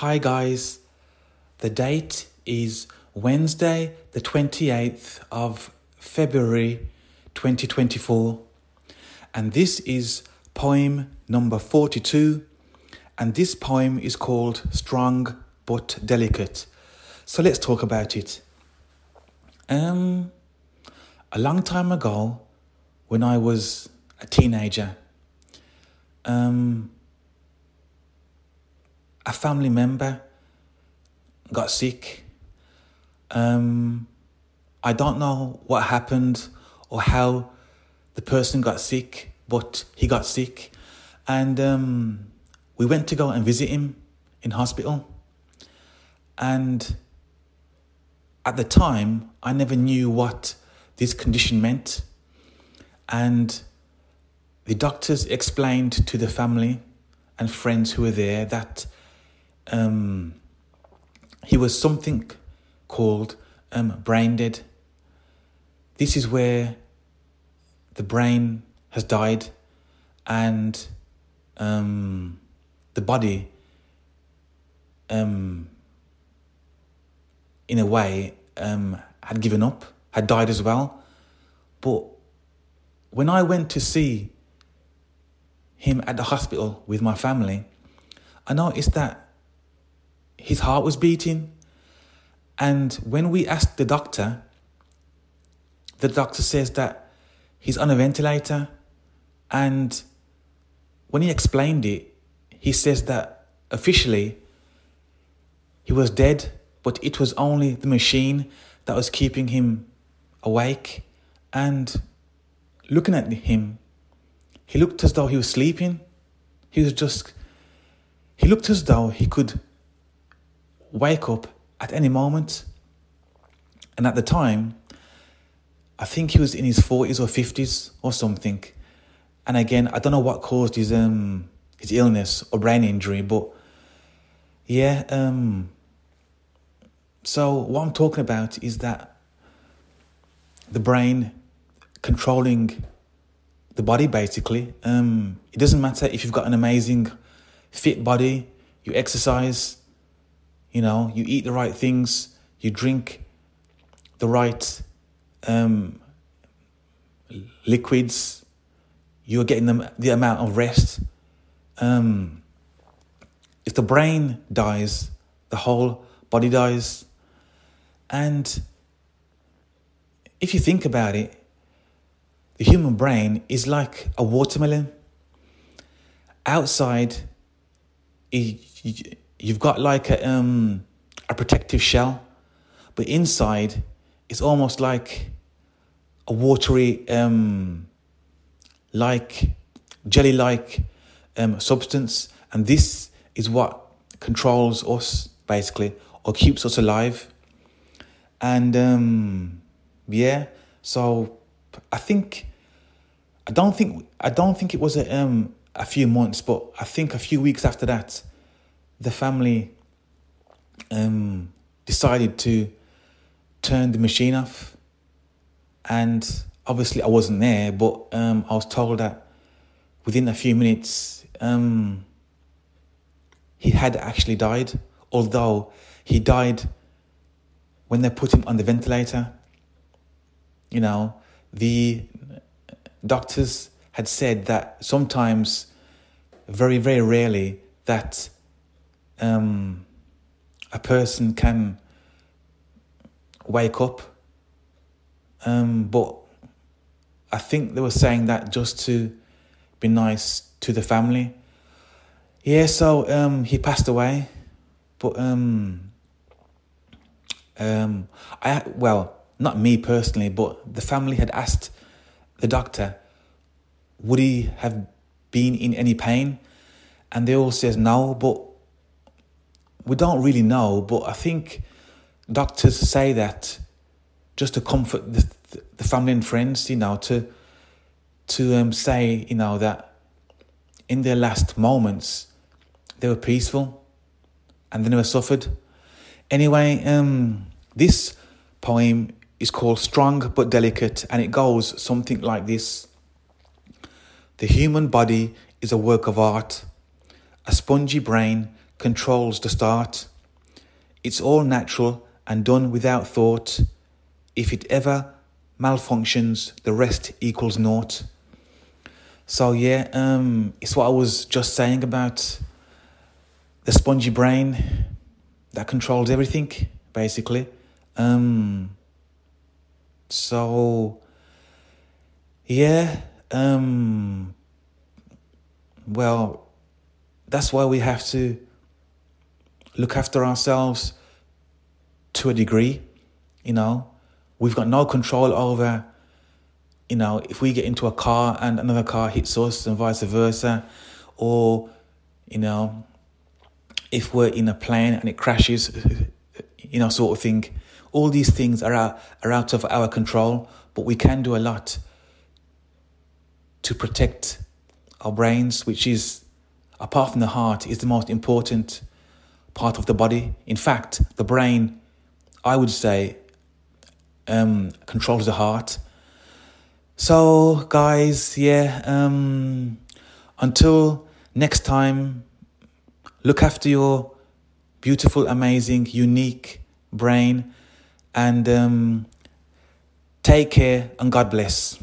Hi, guys. The date is Wednesday, the 28th of February 2024, and this is poem number 42. And this poem is called Strong but Delicate. So let's talk about it. Um, a long time ago, when I was a teenager, um, a family member got sick. Um, I don't know what happened or how the person got sick, but he got sick. And um, we went to go and visit him in hospital. And at the time, I never knew what this condition meant. And the doctors explained to the family and friends who were there that um, he was something called um, brain dead. This is where the brain has died and um, the body, um, in a way, um, had given up, had died as well. But when I went to see him at the hospital with my family, I noticed that his heart was beating. And when we asked the doctor, the doctor says that he's on a ventilator. And when he explained it, he says that officially he was dead, but it was only the machine that was keeping him awake. And looking at him, he looked as though he was sleeping. He was just, he looked as though he could wake up at any moment. And at the time, I think he was in his 40s or 50s or something. And again, I don't know what caused his um his illness or brain injury, but yeah, um so what I'm talking about is that the brain controlling the body basically. Um it doesn't matter if you've got an amazing fit body, you exercise, you know, you eat the right things, you drink the right um, liquids, you're getting the, the amount of rest. Um, if the brain dies, the whole body dies. And if you think about it, the human brain is like a watermelon. Outside, you've got like a um a protective shell, but inside it's almost like a watery um like jelly like um substance. And this is what controls us basically or keeps us alive. And um yeah so i think i don't think i don't think it was a um a few months but i think a few weeks after that the family um, decided to turn the machine off. And obviously, I wasn't there, but um, I was told that within a few minutes, um, he had actually died, although he died when they put him on the ventilator. You know, the doctors had said that sometimes, very, very rarely, that um, a person can wake up. Um, but I think they were saying that just to be nice to the family. Yeah, so um, he passed away, but um, um, I well, not me personally, but the family had asked the doctor, would he have been in any pain? And they all says no, but we don't really know, but I think doctors say that just to comfort the, the family and friends, you know, to to um, say, you know, that in their last moments they were peaceful and they never suffered. Anyway, um, this poem is called Strong but Delicate and it goes something like this The human body is a work of art, a spongy brain controls the start. It's all natural and done without thought. If it ever malfunctions, the rest equals naught. So yeah, um, it's what I was just saying about the spongy brain that controls everything, basically. Um, so yeah, um, well, that's why we have to look after ourselves to a degree. You know, we've got no control over you know, if we get into a car and another car hits us and vice versa, or, you know, if we're in a plane and it crashes, you know, sort of thing. All these things are out, are out of our control, but we can do a lot to protect our brains, which is, apart from the heart, is the most important part of the body. In fact, the brain, I would say, um, controls the heart so, guys, yeah, um, until next time, look after your beautiful, amazing, unique brain and um, take care and God bless.